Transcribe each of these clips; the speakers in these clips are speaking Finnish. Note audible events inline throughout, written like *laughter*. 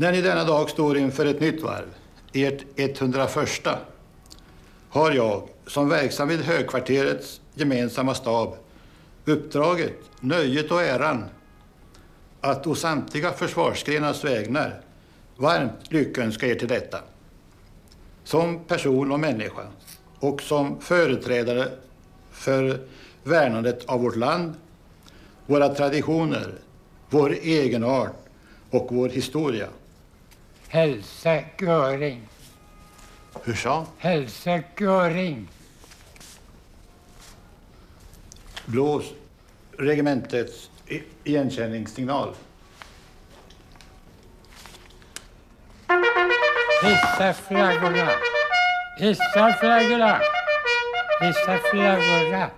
När ni denna dag står inför ett nytt varv, ert 101 har jag som verksam vid högkvarterets gemensamma stab uppdraget, nöjet och äran att å samtliga försvarsgrenars vägnar varmt lyckönska er till detta. Som person och människa och som företrädare för värnandet av vårt land, våra traditioner, vår egenart och vår historia. Hälsa Göring. Hur sa? Hälsa Göring. Blås regementets igenkänningssignal. Hissa flaggorna. Hissa flaggorna. Hissa flaggorna.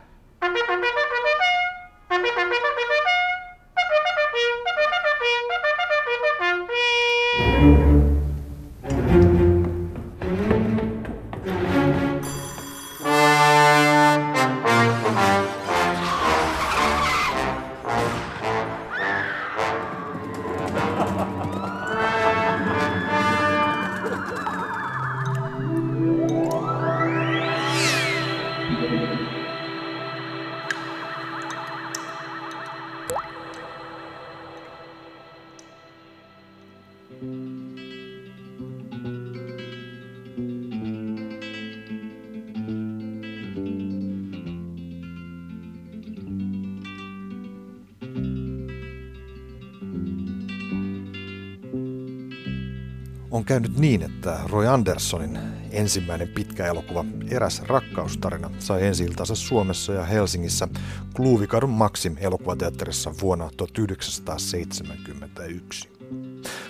Käynyt niin, että Roy Andersonin ensimmäinen pitkä elokuva Eräs rakkaustarina sai ensi Suomessa ja Helsingissä Kluuvikadun Maxim elokuvateatterissa vuonna 1971.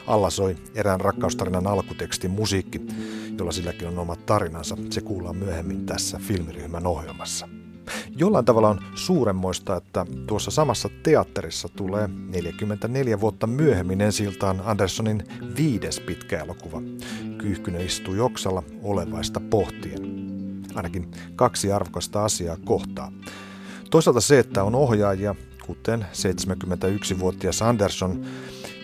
Alla soi erään rakkaustarinan alkutekstin musiikki, jolla silläkin on omat tarinansa. Se kuullaan myöhemmin tässä filmiryhmän ohjelmassa. Jollain tavalla on suuremmoista, että tuossa samassa teatterissa tulee 44 vuotta myöhemmin ensiltaan Andersonin viides pitkä elokuva. Kyyhkynen istuu joksalla olevaista pohtien. Ainakin kaksi arvokasta asiaa kohtaa. Toisaalta se, että on ohjaajia, kuten 71-vuotias Anderson,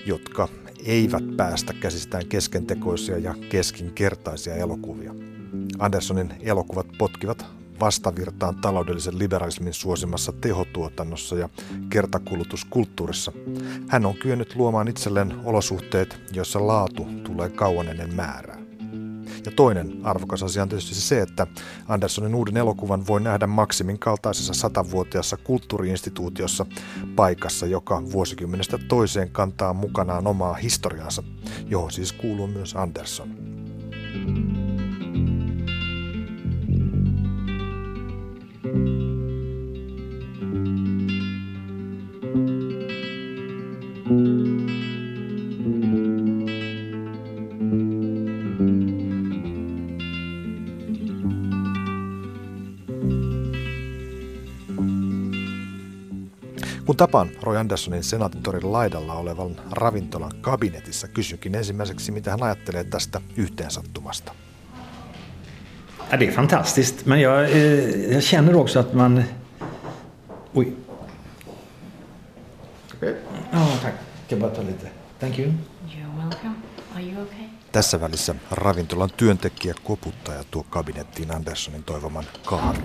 jotka eivät päästä käsistään keskentekoisia ja keskinkertaisia elokuvia. Andersonin elokuvat potkivat vastavirtaan taloudellisen liberalismin suosimassa tehotuotannossa ja kertakulutuskulttuurissa. Hän on kyennyt luomaan itselleen olosuhteet, joissa laatu tulee kauan ennen määrää. Ja toinen arvokas asia on tietysti se, että Andersonin uuden elokuvan voi nähdä Maksimin kaltaisessa satavuotiaassa kulttuuriinstituutiossa paikassa, joka vuosikymmenestä toiseen kantaa mukanaan omaa historiaansa, johon siis kuuluu myös Anderson. Kun tapaan Roy Andersonin Senaatintorin laidalla olevan ravintolan kabinetissa, kysynkin ensimmäiseksi, mitä hän ajattelee tästä yhteensattumasta. Ja, det är fantastiskt, men jag, eh, jag känner också att man... Oj. Ja, tack. Ska bara ta lite. Thank you. You're welcome. Are you okay? Tässä välissä ravintolan työntekijä koputtaa ja tuo kabinettiin Andersonin toivoman kahvin.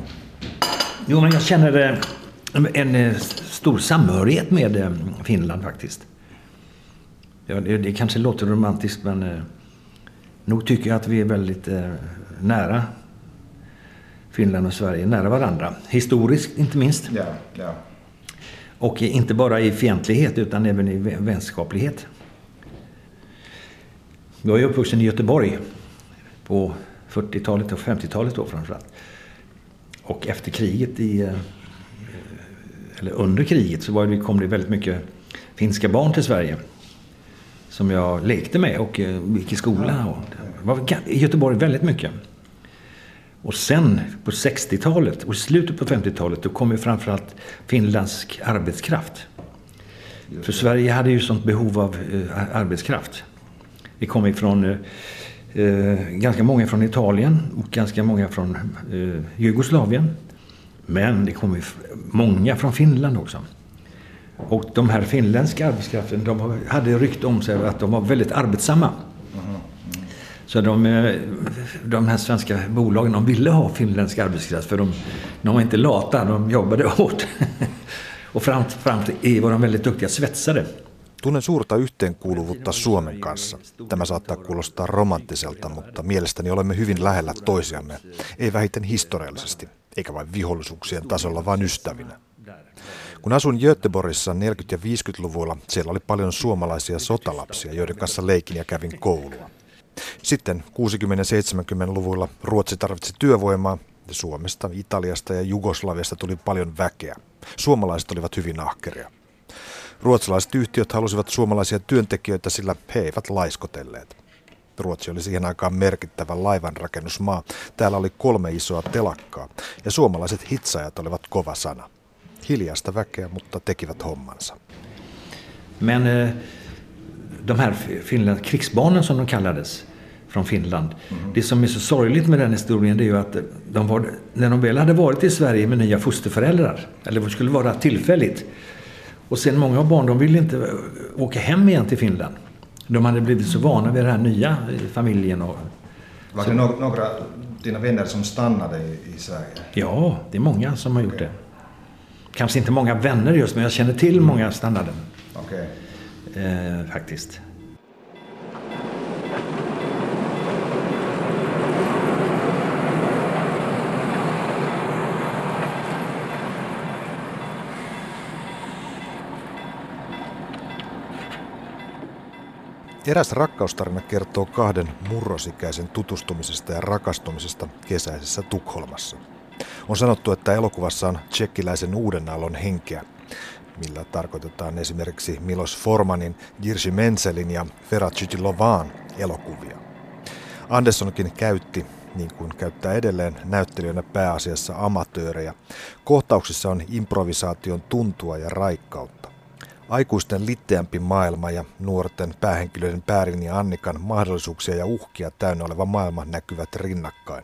Jo, men jag känner eh, en eh, stor samhörighet med eh, Finland faktiskt. Ja, det, det kanske låter romantiskt, men eh, nog tycker jag att vi är väldigt eh, nära Finland och Sverige, nära varandra. Historiskt inte minst. Ja, ja. Och inte bara i fientlighet utan även i vä- vänskaplighet. Jag är uppvuxen i Göteborg på 40-talet och 50-talet då framförallt. Och efter kriget i... Eller under kriget så var det, kom det väldigt mycket finska barn till Sverige. Som jag lekte med och eh, gick i skola. Och det var i Göteborg väldigt mycket. Och sen på 60-talet och slutet på 50-talet då kom ju framförallt finländsk arbetskraft. För Sverige hade ju sånt behov av eh, arbetskraft. Vi kom ifrån eh, eh, ganska många från Italien och ganska många från eh, Jugoslavien. Men det kom ju många från Finland också. Och de här finländska arbetskraften, de hade rykte om sig att de var väldigt arbetsamma. Så de, eh, de här svenska bolagen, de ville ha finländsk arbetskraft för de, de var inte lata, de jobbade *laughs* hårt. Och fram, fram till var de väldigt duktiga svetsare. Tunnen suurta yhteenkuuluvuutta Suomen kanssa. Tämä saattaa kuulostaa romanttiselta, mutta mielestäni olemme hyvin lähellä toisiamme. Ei vähiten historiallisesti, eikä vain vihollisuuksien tasolla, vaan ystävinä. Kun asuin Göteborgissa 40- ja 50-luvuilla, siellä oli paljon suomalaisia sotalapsia, joiden kanssa leikin ja kävin koulua. Sitten 60- ja 70-luvuilla Ruotsi tarvitsi työvoimaa ja Suomesta, Italiasta ja Jugoslaviasta tuli paljon väkeä. Suomalaiset olivat hyvin ahkeria. Ruotsalaiset yhtiöt halusivat suomalaisia työntekijöitä, sillä he eivät laiskotelleet. Ruotsi oli siihen aikaan merkittävä laivanrakennusmaa. Täällä oli kolme isoa telakkaa ja suomalaiset hitsajat olivat kova sana. Hiljaista väkeä, mutta tekivät hommansa. Men eh, de här Finland, krigsbarnen som de kallades från Finland. Det som är så sorgligt med den historien det är ju att de var, när de väl hade varit i Sverige med nya fosterföräldrar, eller det skulle vara tillfälligt. Och sen många barn de ville inte eh, åka hem igen till Finland. De hade blivit så vana vid den här nya familjen. Och, Var det no- några dina vänner som stannade i, i Sverige? ja, det är många som har gjort det. Kanske inte många vänner just, men jag känner till många stannade. Okej. Eh, faktiskt. Eräs rakkaustarina kertoo kahden murrosikäisen tutustumisesta ja rakastumisesta kesäisessä Tukholmassa. On sanottu, että elokuvassa on tsekkiläisen uuden aallon henkeä, millä tarkoitetaan esimerkiksi Milos Formanin, Jirsi Menselin ja Vera Chytilovan elokuvia. Anderssonkin käytti, niin kuin käyttää edelleen, näyttelijöinä pääasiassa amatöörejä. Kohtauksissa on improvisaation tuntua ja raikkautta. Aikuisten litteämpi maailma ja nuorten päähenkilöiden Päärin ja Annikan mahdollisuuksia ja uhkia täynnä oleva maailma näkyvät rinnakkain.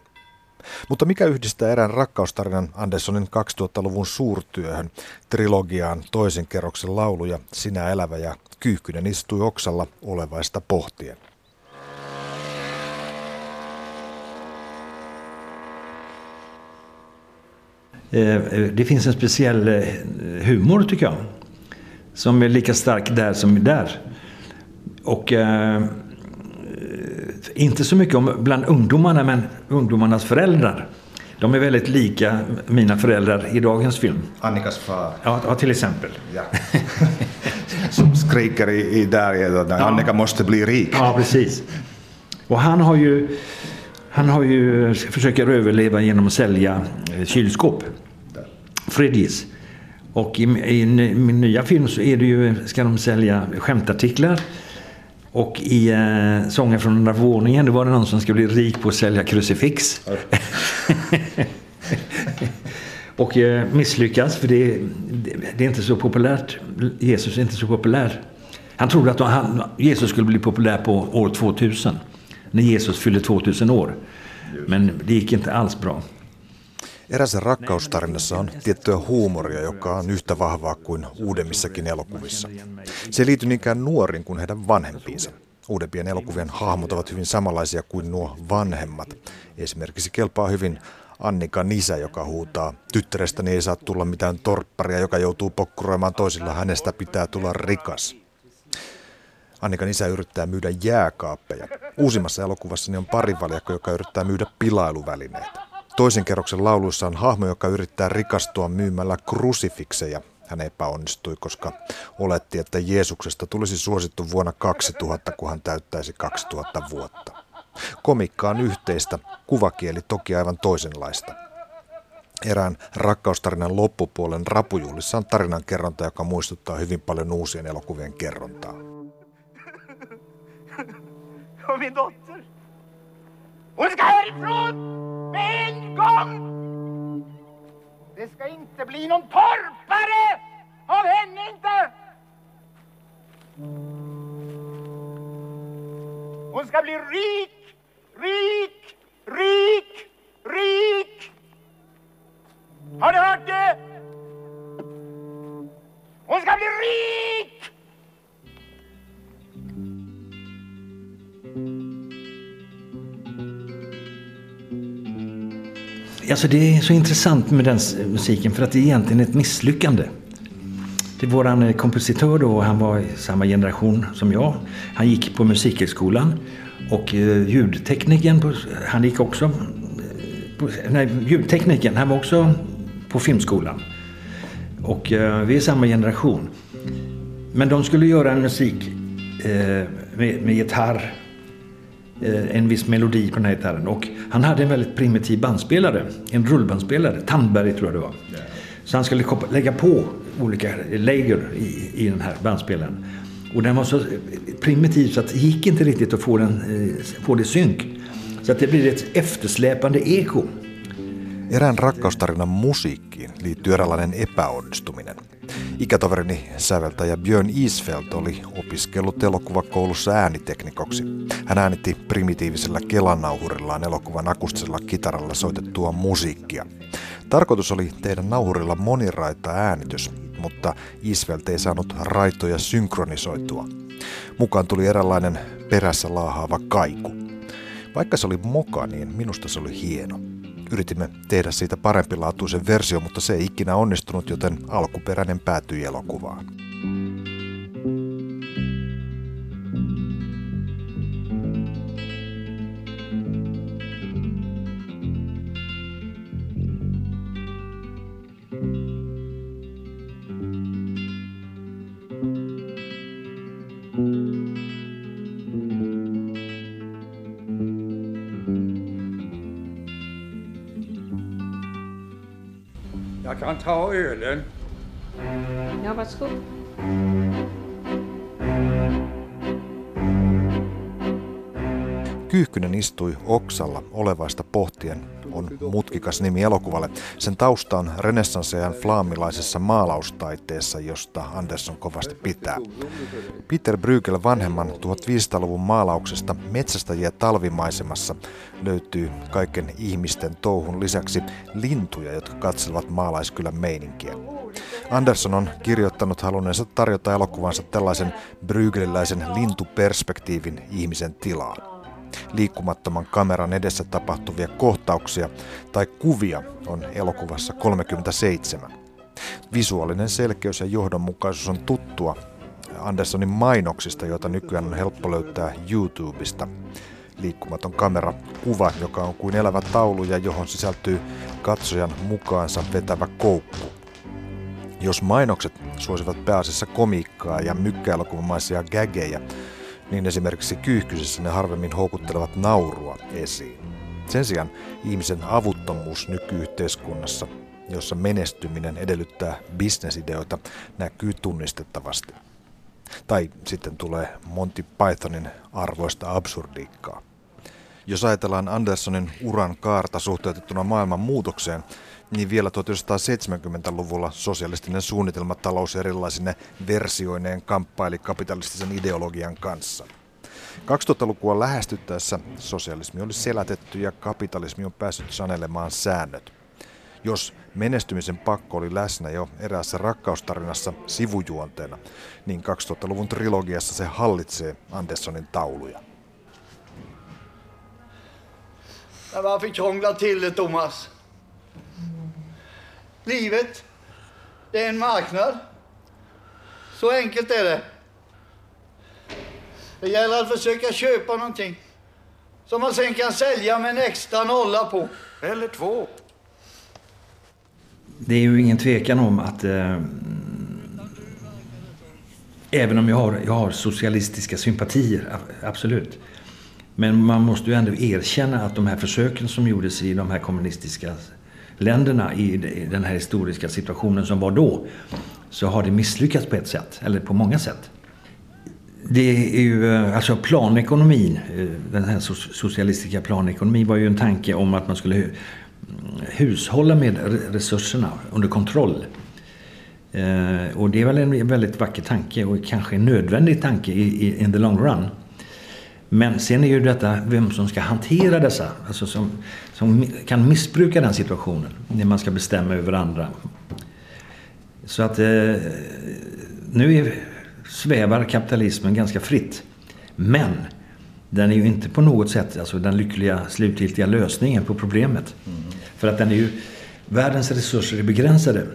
Mutta mikä yhdistää erään rakkaustarinan Anderssonin 2000-luvun suurtyöhön, trilogiaan toisen kerroksen lauluja Sinä elävä ja Kyyhkynen istui oksalla olevaista pohtien? Eh, Det finns en speciell eh, humor tycker jag. Som är lika stark där som där. Och eh, inte så mycket om bland ungdomarna, men ungdomarnas föräldrar. De är väldigt lika mina föräldrar i dagens film. Annikas far. Ja, ja till exempel. Ja. *laughs* Som skriker i, i där, ja. Annika måste bli rik. Ja, precis. Och han har ju, han har ju, försöker överleva genom att sälja eh, kylskåp. Fredis. Och i, i min nya film så är det ju, ska de sälja skämtartiklar. Och i eh, Sången från andra våningen då var det någon som skulle bli rik på att sälja krucifix. *laughs* och eh, misslyckas för det, det, det är inte så populärt. Jesus är inte så populär. Han trodde att han, Jesus skulle bli populär på år 2000. När Jesus fyllde 2000 år. Men det gick inte alls bra. Erässä rakkaustarinassa on tiettyä huumoria, joka on yhtä vahvaa kuin uudemmissakin elokuvissa. Se ei liity niinkään nuoriin kuin heidän vanhempiinsa. Uudempien elokuvien hahmot ovat hyvin samanlaisia kuin nuo vanhemmat. Esimerkiksi kelpaa hyvin Annikan isä, joka huutaa, tyttärestäni ei saa tulla mitään torpparia, joka joutuu pokkuroimaan toisilla, hänestä pitää tulla rikas. Annikan isä yrittää myydä jääkaappeja. Uusimmassa elokuvassani on parivaljakko, joka yrittää myydä pilailuvälineitä. Toisen kerroksen lauluissa on hahmo, joka yrittää rikastua myymällä krusifikseja. Hän epäonnistui, koska oletti, että Jeesuksesta tulisi suosittu vuonna 2000, kun hän täyttäisi 2000 vuotta. Komikka on yhteistä, kuvakieli toki aivan toisenlaista. Erään rakkaustarinan loppupuolen rapujuhlissa on tarinan kerronta, joka muistuttaa hyvin paljon uusien elokuvien kerrontaa. *laughs* Och min dotter. Hon ska härifrån med en gång! Det ska inte bli någon torpare av henne inte! Hon ska bli rik, rik, rik, Alltså det är så intressant med den musiken för att det är egentligen ett misslyckande. Det är våran eh, kompositör då, han var i samma generation som jag. Han gick på musikhögskolan och eh, ljudtekniken, ljudteknikern, på, han gick också... Eh, på, nej, ljudteknikern, han var också på filmskolan. Och vi är samma generation. Men de skulle göra en musik med, med gitarr Eh, en viss melodi på den här gitarren. Och han hade en väldigt primitiv bandspelare, en rullbandspelare, Tandberg tror jag det var. Så han skulle lägga på olika lager i, i den här bandspelaren. Och den var så primitiv så att det gick inte riktigt att få, den, eh, få det i synk. Så att det blir ett eftersläpande eko. Erään rakkaustarinan musiikkiin liittyy eräänlainen epäonnistuminen. Ikätoverini säveltäjä Björn Isfeld oli opiskellut elokuvakoulussa ääniteknikoksi. Hän äänitti primitiivisellä kelanauhurillaan elokuvan akustisella kitaralla soitettua musiikkia. Tarkoitus oli tehdä nauhurilla moniraita äänitys, mutta Isfeld ei saanut raitoja synkronisoitua. Mukaan tuli eräänlainen perässä laahaava kaiku. Vaikka se oli moka, niin minusta se oli hieno. Yritimme tehdä siitä parempilaatuisen versio, mutta se ei ikinä onnistunut, joten alkuperäinen päätyi elokuvaan. Jag kan ta ölen. Ja, varsågod. Kyyhkynen istui oksalla olevaista pohtien on mutkikas nimi elokuvalle. Sen tausta on renessanssejan flaamilaisessa maalaustaiteessa, josta Andersson kovasti pitää. Peter Bruegel vanhemman 1500-luvun maalauksesta Metsästäjiä talvimaisemassa löytyy kaiken ihmisten touhun lisäksi lintuja, jotka katselevat maalaiskylän meininkiä. Anderson on kirjoittanut halunneensa tarjota elokuvansa tällaisen Bruegeliläisen lintuperspektiivin ihmisen tilaan liikkumattoman kameran edessä tapahtuvia kohtauksia tai kuvia on elokuvassa 37. Visuaalinen selkeys ja johdonmukaisuus on tuttua Andersonin mainoksista, joita nykyään on helppo löytää YouTubesta. Liikkumaton kamera, kuva, joka on kuin elävä taulu ja johon sisältyy katsojan mukaansa vetävä koukku. Jos mainokset suosivat pääasiassa komiikkaa ja mykkäelokuvamaisia gägejä, niin esimerkiksi kyyhkysessä ne harvemmin houkuttelevat naurua esiin. Sen sijaan ihmisen avuttomuus nykyyhteiskunnassa, jossa menestyminen edellyttää bisnesideoita, näkyy tunnistettavasti. Tai sitten tulee Monty Pythonin arvoista absurdiikkaa. Jos ajatellaan Andersonin uran kaarta suhteutettuna maailman muutokseen, niin vielä 1970-luvulla sosialistinen suunnitelmatalous erilaisine versioineen kamppaili kapitalistisen ideologian kanssa. 2000-lukua lähestyttäessä sosialismi oli selätetty ja kapitalismi on päässyt sanelemaan säännöt. Jos menestymisen pakko oli läsnä jo eräässä rakkaustarinassa sivujuonteena, niin 2000-luvun trilogiassa se hallitsee Andersonin tauluja. Men varför krångla till det, Thomas? Livet, det är en marknad. Så enkelt är det. Det gäller att försöka köpa någonting som man sen kan sälja med en extra nolla på. Eller två. Det är ju ingen tvekan om att eh, även om jag har, jag har socialistiska sympatier, absolut. Men man måste ju ändå erkänna att de här försöken som gjordes i de här kommunistiska länderna i den här historiska situationen som var då, så har det misslyckats på ett sätt, eller på många sätt. Det är ju, eh, alltså planekonomin, eh, den här socialistiska planekonomin var ju en tanke om att man skulle hushålla med resurserna under kontroll. Eh, och det är väl en väldigt vacker tanke och kanske en nödvändig tanke in the long run. Men sen är ju detta vem som ska hantera dessa, alltså som, som kan missbruka den situationen när man ska bestämma över andra. Så att eh, nu är, svävar kapitalismen ganska fritt. Men den är ju inte på något sätt alltså den lyckliga slutgiltiga lösningen på problemet. Mm. För att den är ju, världens resurser är begränsade.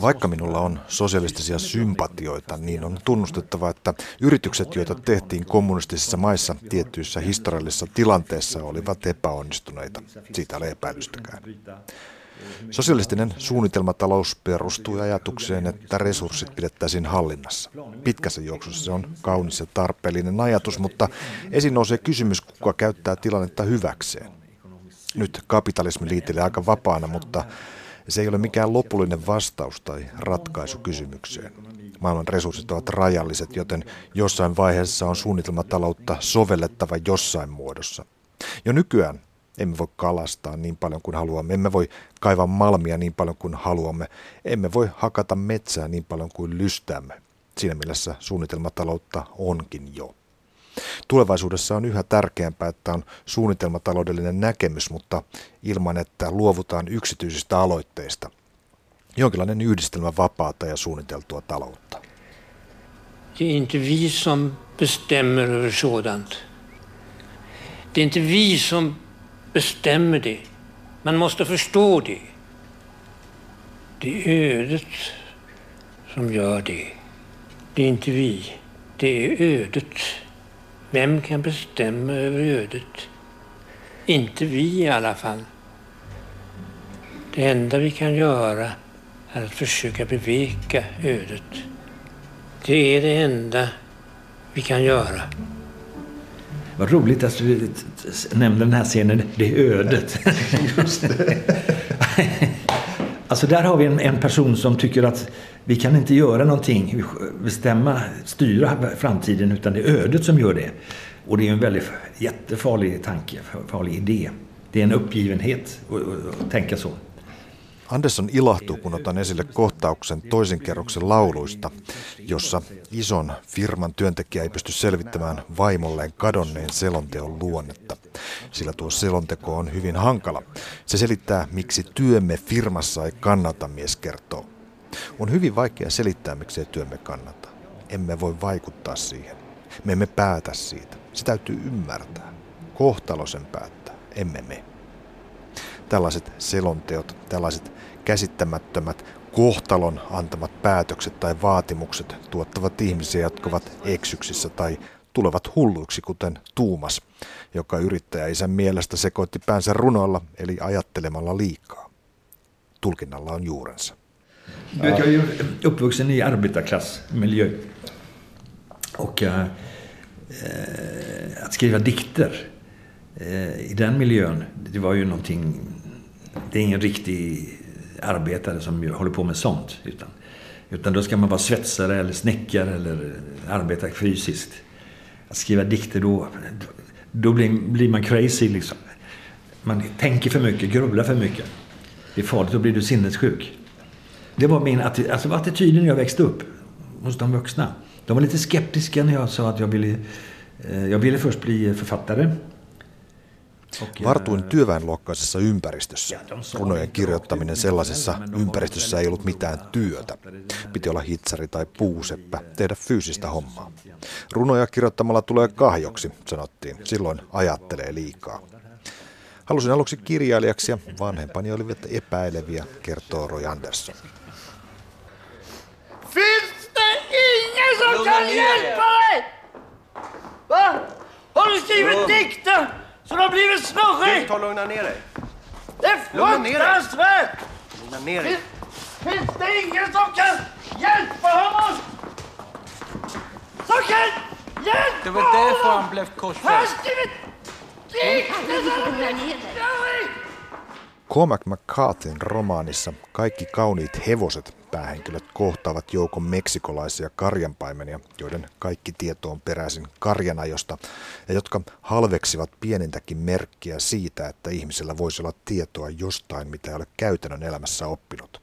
Vaikka minulla on sosialistisia sympatioita, niin on tunnustettava, että yritykset, joita tehtiin kommunistisissa maissa tiettyissä historiallisissa tilanteissa, olivat epäonnistuneita. Siitä ei ole epäilystäkään. Sosialistinen suunnitelmatalous perustuu ajatukseen, että resurssit pidettäisiin hallinnassa. Pitkässä juoksussa se on kaunis ja tarpeellinen ajatus, mutta esiin nousee kysymys, kuka käyttää tilannetta hyväkseen. Nyt kapitalismi liitelee aika vapaana, mutta se ei ole mikään lopullinen vastaus tai ratkaisu kysymykseen. Maailman resurssit ovat rajalliset, joten jossain vaiheessa on suunnitelmataloutta sovellettava jossain muodossa. Jo nykyään emme voi kalastaa niin paljon kuin haluamme, emme voi kaivaa malmia niin paljon kuin haluamme, emme voi hakata metsää niin paljon kuin lystäämme. Siinä mielessä suunnitelmataloutta onkin jo. Tulevaisuudessa on yhä tärkeämpää, että on suunnitelmataloudellinen näkemys, mutta ilman, että luovutaan yksityisistä aloitteista. Jonkinlainen yhdistelmä vapaata ja suunniteltua taloutta. Det är inte vi som bestämmer över sådant. Det är inte vi som bestämmer det. Man måste förstå det. Det är ödet som gör det. Det är inte vi. Det är ödet. Vem kan bestämma över ödet? Inte vi i alla fall. Det enda vi kan göra är att försöka beveka ödet. Det är det enda vi kan göra. Vad roligt att du nämnde den här scenen, det är ödet. *laughs* Just det. alltså där har vi en, en, person som tycker att vi kan inte göra någonting, bestämma, styra framtiden, utan det är ödet som gör det. Och det är en väldigt jättefarlig tanke, farlig idé. Det är en uppgivenhet att tänka så. Andersson ilahtuu, kun otan esille kohtauksen toisen kerroksen lauluista, jossa ison firman työntekijä ei pysty selvittämään vaimolleen kadonneen selonteon luonnetta. Sillä tuo selonteko on hyvin hankala. Se selittää, miksi työmme firmassa ei kannata, mies kertoo. On hyvin vaikea selittää, miksi ei työmme kannata. Emme voi vaikuttaa siihen. Me emme päätä siitä. Se täytyy ymmärtää. Kohtalo sen päättää, emme me. Tällaiset selonteot, tällaiset käsittämättömät kohtalon antamat päätökset tai vaatimukset tuottavat ihmisiä, jotka ovat eksyksissä tai tulevat hulluiksi, kuten Tuumas, joka yrittäjäisän mielestä sekoitti päänsä runoilla, eli ajattelemalla liikaa. Tulkinnalla on juurensa. Jag är ju uppvuxen i arbetarklassmiljö. Och äh, att skriva dikter äh, i den miljön, det var ju någonting... Det är ingen riktig arbetare som håller på med sånt. Utan, utan då ska man vara svetsare eller snickare eller arbeta fysiskt. Att skriva dikter då, då blir, blir man crazy liksom. Man tänker för mycket, grubblar för mycket. Det är farligt, då blir du sinnessjuk. Det var min attityd, alltså attityden när jag växte upp hos de vuxna. De var lite skeptiska när jag sa att jag ville, eh, jag ville först bli författare. Vartuin työväenluokkaisessa ympäristössä. Runojen kirjoittaminen sellaisessa ympäristössä ei ollut mitään työtä. Piti olla hitsari tai puuseppä, tehdä fyysistä hommaa. Runoja kirjoittamalla tulee kahjoksi, sanottiin. Silloin ajattelee liikaa. Halusin aluksi kirjailijaksi ja vanhempani olivat epäileviä, kertoo Roy Andersson. Finns det ingen som kan hjälpa dig? Va? Har du skrivit dikter? Så du har blivit snurrig! Ta och lugna ner dig. Det är fruktansvärt! Lugna ner dig. Finns det ingen som kan hjälpa honom? Som kan hjälpa Det var därför han blev korsfäst. Han har skrivit dikter som du blir snurrig! Cormac McCarthyn romaanissa Kaikki kauniit hevoset päähenkilöt kohtaavat joukon meksikolaisia karjanpaimenia, joiden kaikki tieto on peräisin karjanajosta ja jotka halveksivat pienintäkin merkkiä siitä, että ihmisellä voisi olla tietoa jostain, mitä ei ole käytännön elämässä oppinut.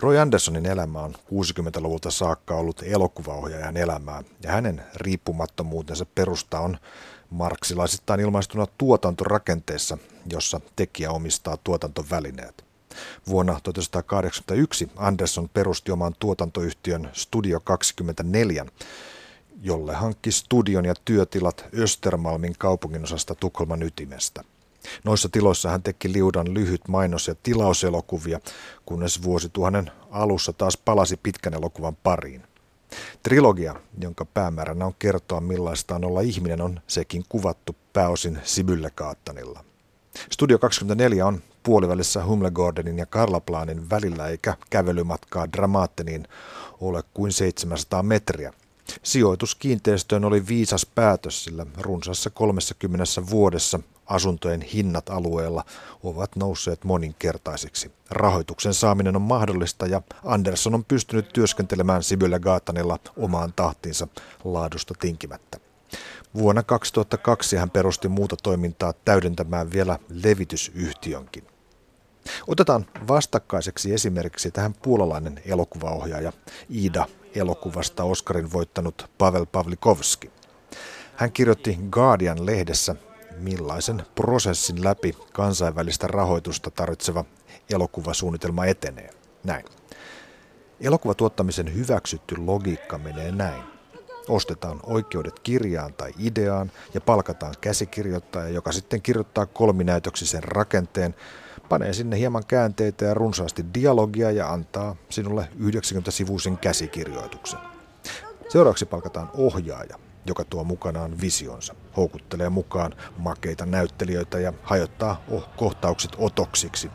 Roy Andersonin elämä on 60-luvulta saakka ollut elokuvaohjaajan elämää ja hänen riippumattomuutensa perusta on marksilaisittain ilmaistuna tuotantorakenteessa, jossa tekijä omistaa tuotantovälineet. Vuonna 1981 Anderson perusti oman tuotantoyhtiön Studio 24, jolle hankki studion ja työtilat Östermalmin kaupunginosasta Tukholman ytimestä. Noissa tiloissa hän teki liudan lyhyt mainos- ja tilauselokuvia, kunnes vuosituhannen alussa taas palasi pitkän elokuvan pariin. Trilogia, jonka päämääränä on kertoa millaista on olla ihminen, on sekin kuvattu pääosin Sibylle-Kaattanilla. Studio 24 on puolivälissä Humlegordenin ja Karlaplanin välillä eikä kävelymatkaa Dramaatteniin ole kuin 700 metriä. Sijoitus kiinteistöön oli viisas päätös, sillä runsassa 30 vuodessa asuntojen hinnat alueella ovat nousseet moninkertaisiksi. Rahoituksen saaminen on mahdollista ja Anderson on pystynyt työskentelemään Sibyllä Gaatanilla omaan tahtiinsa laadusta tinkimättä. Vuonna 2002 hän perusti muuta toimintaa täydentämään vielä levitysyhtiönkin. Otetaan vastakkaiseksi esimerkiksi tähän puolalainen elokuvaohjaaja Ida elokuvasta Oscarin voittanut Pavel Pavlikovski. Hän kirjoitti Guardian-lehdessä, millaisen prosessin läpi kansainvälistä rahoitusta tarvitseva elokuvasuunnitelma etenee. Näin. Elokuvatuottamisen hyväksytty logiikka menee näin. Ostetaan oikeudet kirjaan tai ideaan ja palkataan käsikirjoittaja, joka sitten kirjoittaa kolminäytöksisen rakenteen, panee sinne hieman käänteitä ja runsaasti dialogia ja antaa sinulle 90-sivuisen käsikirjoituksen. Seuraavaksi palkataan ohjaaja, joka tuo mukanaan visionsa, houkuttelee mukaan makeita näyttelijöitä ja hajottaa kohtaukset otoksiksi.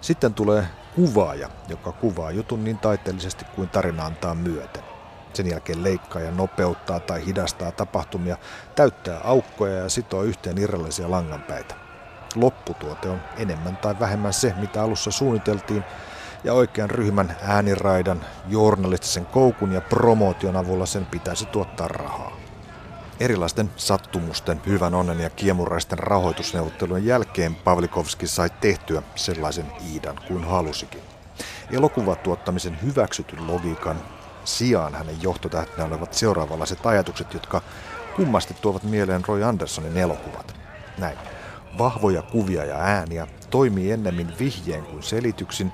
Sitten tulee kuvaaja, joka kuvaa jutun niin taiteellisesti kuin tarina antaa myöten. Sen jälkeen leikkaa ja nopeuttaa tai hidastaa tapahtumia, täyttää aukkoja ja sitoo yhteen irrallisia langanpäitä. Lopputuote on enemmän tai vähemmän se, mitä alussa suunniteltiin, ja oikean ryhmän ääniraidan, journalistisen koukun ja promootion avulla sen pitäisi tuottaa rahaa. Erilaisten sattumusten, hyvän onnen ja kiemuraisten rahoitusneuvottelujen jälkeen Pavlikovski sai tehtyä sellaisen Iidan kuin halusikin. Elokuvatuottamisen hyväksytyn logiikan sijaan hänen johtotähtenä olevat seuraavanlaiset ajatukset, jotka kummasti tuovat mieleen Roy Andersonin elokuvat. Näin. Vahvoja kuvia ja ääniä, toimii ennemmin vihjeen kuin selityksin,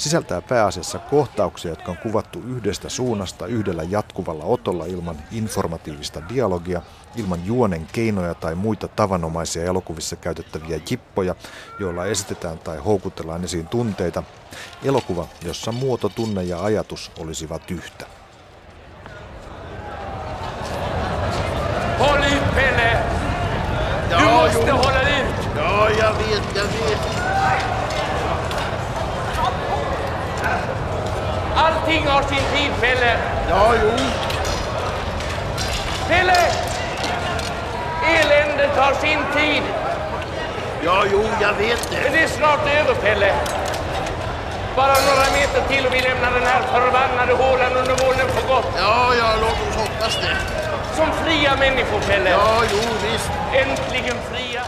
sisältää pääasiassa kohtauksia, jotka on kuvattu yhdestä suunnasta yhdellä jatkuvalla otolla ilman informatiivista dialogia, ilman juonen keinoja tai muita tavanomaisia elokuvissa käytettäviä jippoja, joilla esitetään tai houkutellaan esiin tunteita. Elokuva, jossa muoto, tunne ja ajatus olisivat yhtä. Håll ut Pelle! Allting har sin tid Pelle! Ja, jo. Pelle! Eländet har sin tid! Ja, jo, jag vet Men det. det är snart över Pelle! Bara några meter till och vi lämnar den här förbannade hålan under molnen för gott. Ja, ja, låt oss hoppas det. Som fria människor Pelle! Ja, jo, visst. Äntligen fria!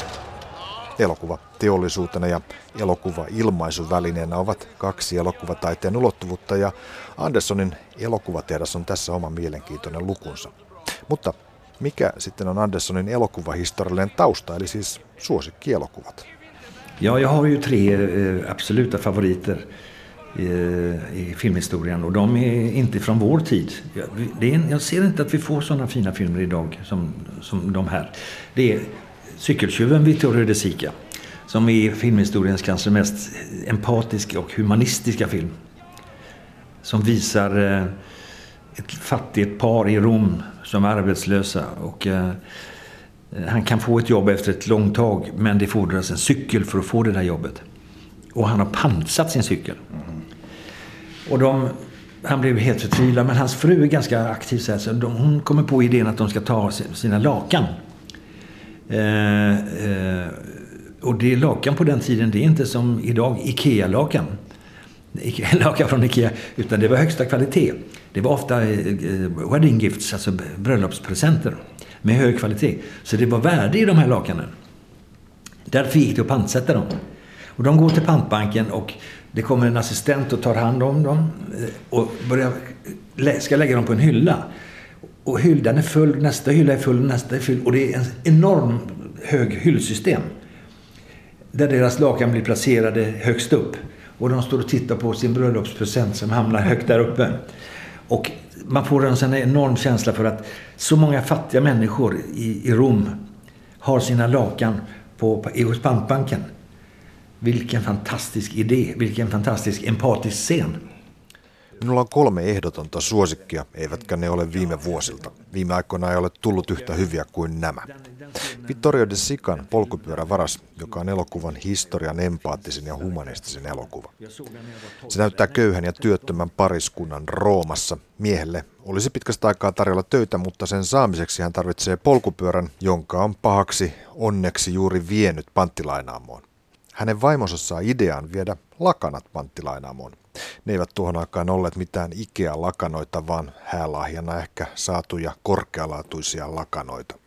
Elokuva teollisuutena ja elokuva ilmaisuvälineenä ovat kaksi elokuvataiteen ulottuvuutta ja Andersonin elokuvatehdas on tässä oma mielenkiintoinen lukunsa. Mutta mikä sitten on Andersonin elokuvahistoriallinen tausta, eli siis suosikkielokuvat? Ja, jag har ju tre eh, absoluta favoriter eh, i filmhistorien och de är inte från vår tid. Jag ser inte att vi får sådana fina filmer idag som, som de här. Det är Cykeltjuven Vittorio De Sica som är filmhistoriens kanske mest empatiska och humanistiska film. Som visar eh, ett fattigt par i Rom som är arbetslösa och eh, han kan få ett jobb efter ett långt tag men det fordras en cykel för att få det där jobbet. Och han har pansat sin cykel. Och de, han blev helt förtvivlad men hans fru är ganska aktiv så, här, så de, hon kommer på idén att de ska ta sina lakan. Eh, eh, och det lakan på den tiden det är inte som idag IKEA-lakan. Lakan från IKEA. Utan det var högsta kvalitet. Det var ofta eh, eh wedding gifts, alltså bröllopspresenter. Med hög kvalitet. Så det var värde i de här lakanen. Därför gick det att pantsätta dem. Och de går till pantbanken och det kommer en assistent och tar hand om dem. Eh, och börjar, ska lägga dem på en hylla. Och hyllan är full, nästa hylla är full, nästa är full. Och det är en enorm hög hyllsystem. Där deras lakan blir placerade högst upp. Och de står och tittar på sin bröllopspresent som hamnar högt där uppe. Och man får en sån enorm känsla för att så många fattiga människor i, i Rom har sina lakan på, på, hos pantbanken. Vilken fantastisk idé, vilken fantastisk empatisk scen. Minulla on kolme ehdotonta suosikkia, eivätkä ne ole viime vuosilta. Viime aikoina ei ole tullut yhtä hyviä kuin nämä. Vittorio de Sican Polkupyörä varas, joka on elokuvan historian empaattisin ja humanistisen elokuva. Se näyttää köyhän ja työttömän pariskunnan Roomassa. Miehelle olisi pitkästä aikaa tarjolla töitä, mutta sen saamiseksi hän tarvitsee polkupyörän, jonka on pahaksi onneksi juuri vienyt panttilainaamoon. Hänen vaimonsa saa idean viedä lakanat panttilainaamoon. Ne eivät tuohon aikaan olleet mitään Ikea-lakanoita, vaan häälahjana ehkä saatuja korkealaatuisia lakanoita.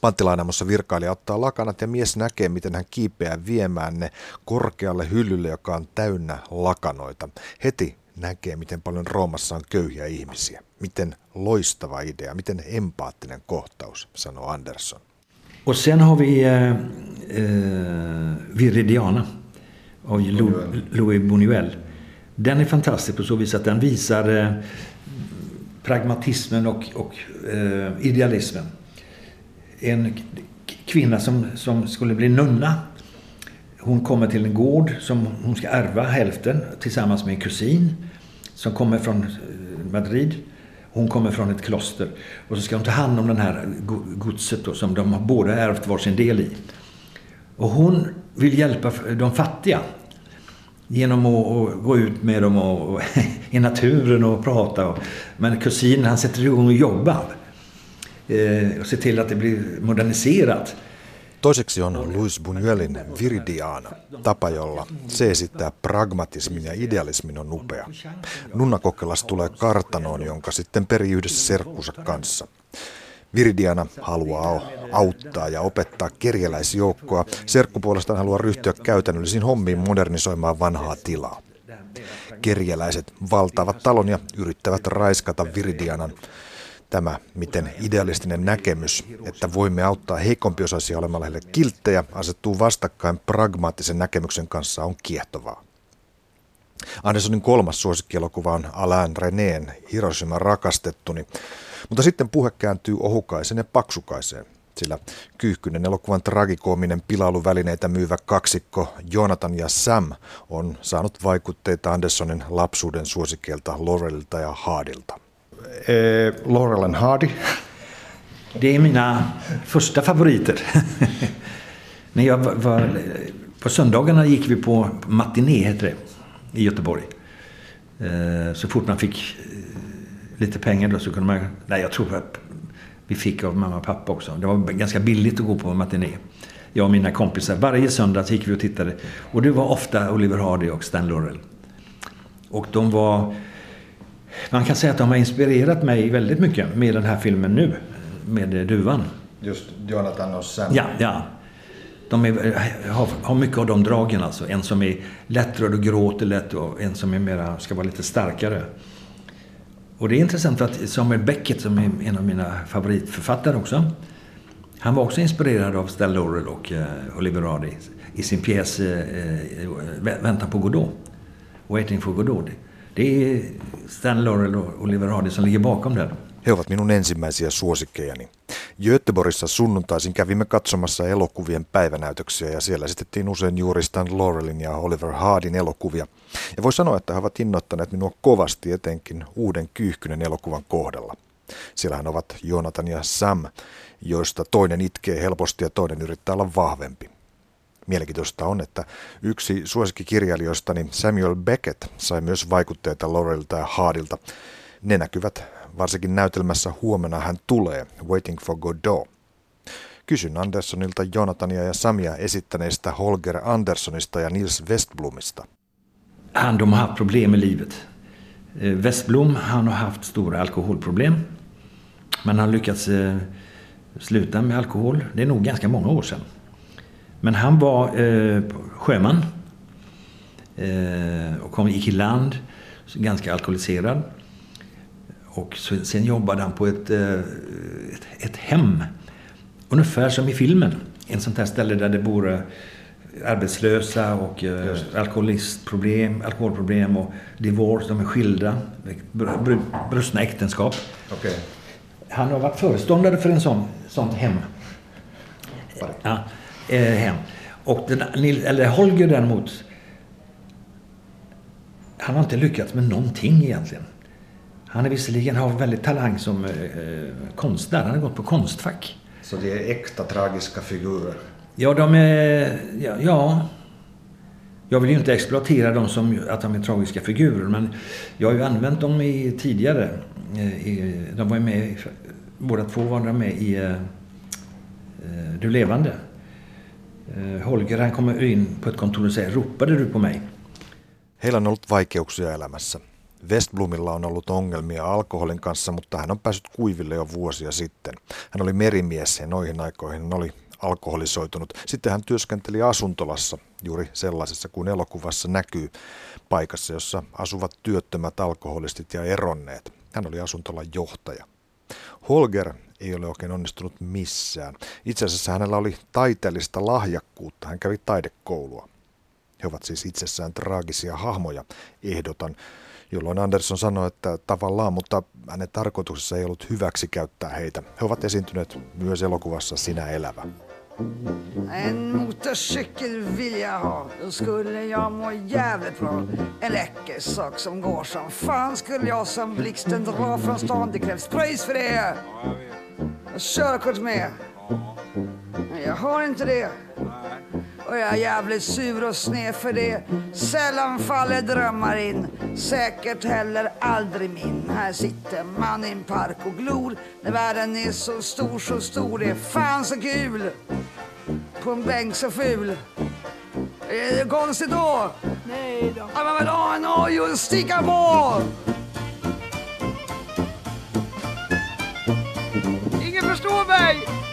Panttilainamossa virkailija ottaa lakanat ja mies näkee, miten hän kiipeää viemään ne korkealle hyllylle, joka on täynnä lakanoita. Heti näkee, miten paljon Roomassa on köyhiä ihmisiä. Miten loistava idea, miten empaattinen kohtaus, sanoo Andersson. Och sen har vi eh, eh, Viridiana av Louis Buñuel. Den är fantastisk på så vis att den visar eh, pragmatismen och, och eh, idealismen. En kvinna som, som skulle bli nunna. Hon kommer till en gård som hon ska ärva hälften tillsammans med en kusin som kommer från eh, Madrid. Hon kommer från ett kloster. Och så ska hon ta hand om det här godset då, som de båda ärvt varsin del i. Och hon vill hjälpa de fattiga genom att, gå ut med dem och, och, *laughs* i naturen och prata. Men kusinen han sätter igång och jobbar. Eh, och ser till att det blir moderniserat. Toiseksi on Louis Buñuelin Viridiana, tapa jolla se esittää pragmatismin ja idealismin on upea. Nunna Kokkelas tulee kartanoon, jonka sitten perii yhdessä serkkunsa kanssa. Viridiana haluaa auttaa ja opettaa kerjäläisjoukkoa. Serkku puolestaan haluaa ryhtyä käytännöllisiin hommiin modernisoimaan vanhaa tilaa. Kerjäläiset valtaavat talon ja yrittävät raiskata Viridianan. Tämä, miten idealistinen näkemys, että voimme auttaa heikompiosaisia olemalla heille kilttejä, asettuu vastakkain pragmaattisen näkemyksen kanssa, on kiehtovaa. Andersonin kolmas suosikkielokuva on Alain Reneen Hiroshima rakastettuni, mutta sitten puhe kääntyy ohukaisen ja paksukaiseen, sillä kyyhkynen elokuvan tragikoominen pilailuvälineitä myyvä kaksikko Jonathan ja Sam on saanut vaikutteita Andersonin lapsuuden suosikielta Laurelilta ja Hardilta. Eh, Laurel and Hardy. Det är mina första favoriter. *laughs* När jag var, på söndagarna gick vi på matiné, heter det, i Göteborg. Eh, så fort man fick lite pengar då så kunde man... Nej, jag tror att vi fick av mamma och pappa också. Det var ganska billigt att gå på matiné. Jag och mina kompisar. Varje söndag gick vi och tittade. Och det var ofta Oliver Hardy och Stan Laurel. Och de var man kan säga att de har inspirerat mig väldigt mycket med den här filmen nu. Med Duvan. Just Jonathan och Sam. Ja, ja. De är, har, har mycket av de dragen alltså. En som är lättrörd och gråter lätt och en som är mera, ska vara lite starkare. Och det är intressant för att Samuel Beckett som är en av mina favoritförfattare också. Han var också inspirerad av Stan Laurel och uh, Oliver Hardy i sin pjäs eh, eh, uh, uh, Väntan på Godot. Waiting for Godot. Det är Stan Laurel och Oliver Hardy som ligger bakom den. He ovat minun ensimmäisiä suosikkejani. Göteborgissa sunnuntaisin kävimme katsomassa elokuvien päivänäytöksiä ja siellä esitettiin usein juuri Stan Laurelin ja Oliver Hardin elokuvia. Ja voi sanoa, että he ovat innoittaneet minua kovasti etenkin uuden kyyhkynen elokuvan kohdalla. Siellähän ovat Jonathan ja Sam, joista toinen itkee helposti ja toinen yrittää olla vahvempi. Mielenkiintoista on, että yksi suosikkikirjailijoistani Samuel Beckett sai myös vaikutteita Laurelilta ja Hardilta. Ne näkyvät varsinkin näytelmässä Huomenna hän tulee, Waiting for Godot. Kysyn Anderssonilta Jonatania ja Samia esittäneistä Holger Anderssonista ja Nils Westblomista. Han de har haft problem i livet. Eh, Westblom han har haft stora alkoholproblem. Men han lyckats eh, sluta med alkohol. Det är nog ganska många år sedan. Men han var eh, sjöman eh, och kom, gick i land, ganska alkoholiserad. Och sen jobbade han på ett, eh, ett, ett, hem, ungefär som i filmen. En sånt här ställe där det bor eh, arbetslösa och eh, alkoholistproblem, alkoholproblem och divorce. De är skilda. Br- br- brustna äktenskap. Okej. Han har varit föreståndare för en sån, sånt hem. Ja, eh, hem. Och den, eller Holger däremot. Han har inte lyckats med någonting egentligen. Han är visserligen har väldigt talang som eh, eh, konstnär. Han har gått på Konstfack. Så det är äkta tragiska figurer? Ja, de är... Ja, ja. Jag vill ju inte exploatera dem som att de är tragiska figurer, men jag har ju använt dem i, tidigare. Eh, I, de var ju med, i- båda två var de med i eh, eh, Du levande. Eh, Holger han kommer in på ett kontor och säger ropade du på mig? Heillä on ollut vaikeuksia elämässä. Westblumilla on ollut ongelmia alkoholin kanssa, mutta hän on päässyt kuiville jo vuosia sitten. Hän oli merimies ja noihin aikoihin hän oli alkoholisoitunut. Sitten hän työskenteli asuntolassa, juuri sellaisessa kuin elokuvassa näkyy, paikassa, jossa asuvat työttömät alkoholistit ja eronneet. Hän oli asuntolan johtaja. Holger ei ole oikein onnistunut missään. Itse asiassa hänellä oli taiteellista lahjakkuutta. Hän kävi taidekoulua. He ovat siis itsessään traagisia hahmoja, ehdotan, jolloin Andersson sanoi, että tavallaan, mutta hänen tarkoituksessa ei ollut hyväksi käyttää heitä. He ovat esiintyneet myös elokuvassa Sinä elävä. En motorcykel vill jag ha, då skulle jag må jävligt bra. En läcker sak som går som fan skulle jag som blixten dra från stan. Det krävs pröjs för det. Och körkort med. Jag har inte det. Och jag är jävligt sur och sned för det. Sällan faller drömmar in. Säkert heller aldrig min. Här sitter man i en park och glor. När världen är så stor, så stor. Det är fan så kul. På en bänk så ful. Är det konstigt då? Nej då. Ja, men vadå? En oj och sticka på! Ingen förstår mig!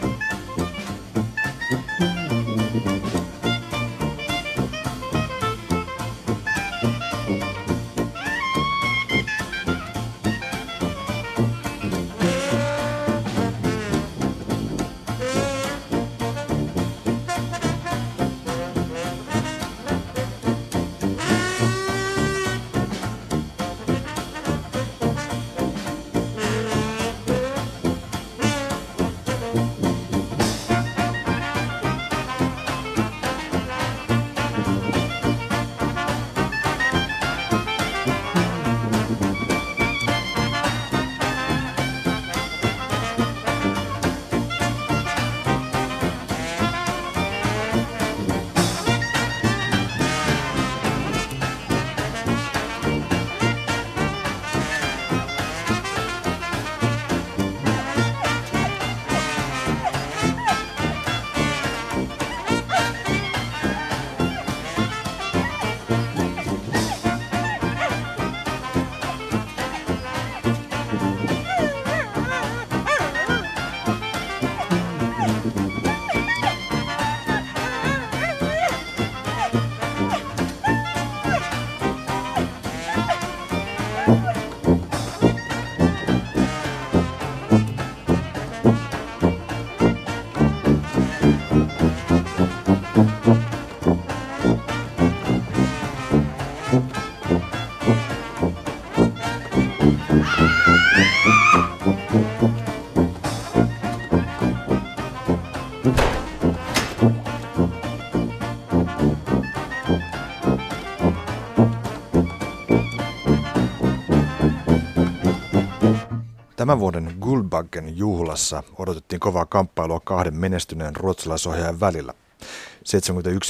Tämän vuoden Guldbaggen juhlassa odotettiin kovaa kamppailua kahden menestyneen ruotsalaisohjaajan välillä.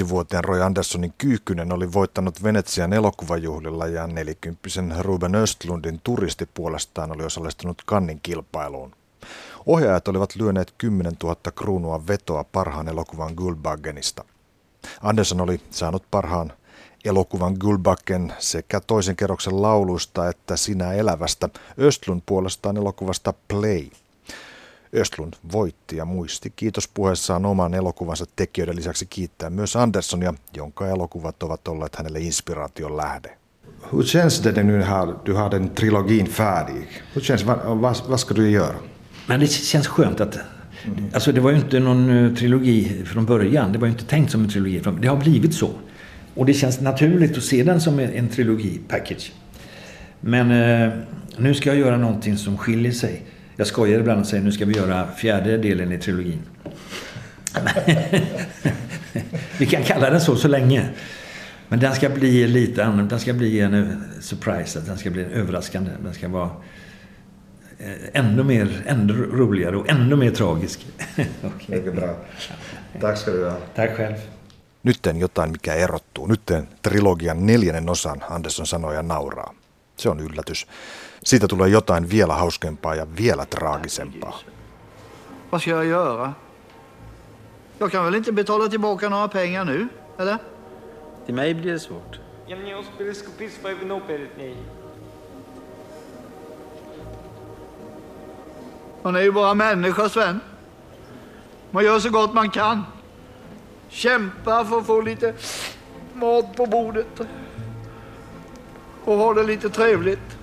71-vuotiaan Roy Anderssonin Kyyhkynen oli voittanut Venetsian elokuvajuhlilla ja 40 Ruben Östlundin turisti puolestaan oli osallistunut Kannin kilpailuun. Ohjaajat olivat lyöneet 10 000 kruunua vetoa parhaan elokuvan Guldbaggenista. Andersson oli saanut parhaan elokuvan Guldbacken sekä toisen kerroksen lauluista että Sinä elävästä, Östlund puolestaan elokuvasta Play. Östlund voitti ja muisti kiitospuheessaan oman elokuvansa tekijöiden lisäksi kiittää myös Anderssonia, jonka elokuvat ovat olleet hänelle inspiraation lähde. Hur känns det nu här, du har den trilogin färdig? Hur känns, vad, vad, vad ska du göra? Men det känns skönt att Alltså det var ju inte någon eh, trilogi från början. Det var ju inte tänkt som en trilogi. Det har blivit så. Och det känns naturligt att se den som en, trilogi-package. Men eh, nu ska jag göra någonting som skiljer sig. Jag skojar ibland och säger nu ska vi göra fjärde delen i trilogin. *laughs* vi kan kalla den så så länge. Men den ska bli lite annorlunda. Den ska bli en eh, surprise. Den ska bli överraskande. Den ska vara eh, ännu mer, ännu roligare och ännu mer tragisk. okay. *laughs* Mycket bra. Tack ska du ha. Tack själv. Nytten jotain, mikä erottuu. Nytten trilogian neljännen osan Andersson sanoo ja nauraa. Se on yllätys. Siitä tulee jotain vielä hauskempaa ja vielä traagisempaa. Vad ska jag göra? Jag kan väl inte betala tillbaka några pengar nu, eller? Till mig blir det svårt. Ja mnie uspyryskupis swojego noperytniej. Man är ju bara människa, Sven. Man gör så gott man kan. Kämpar för att få lite mat på bordet. Och ha det lite trevligt.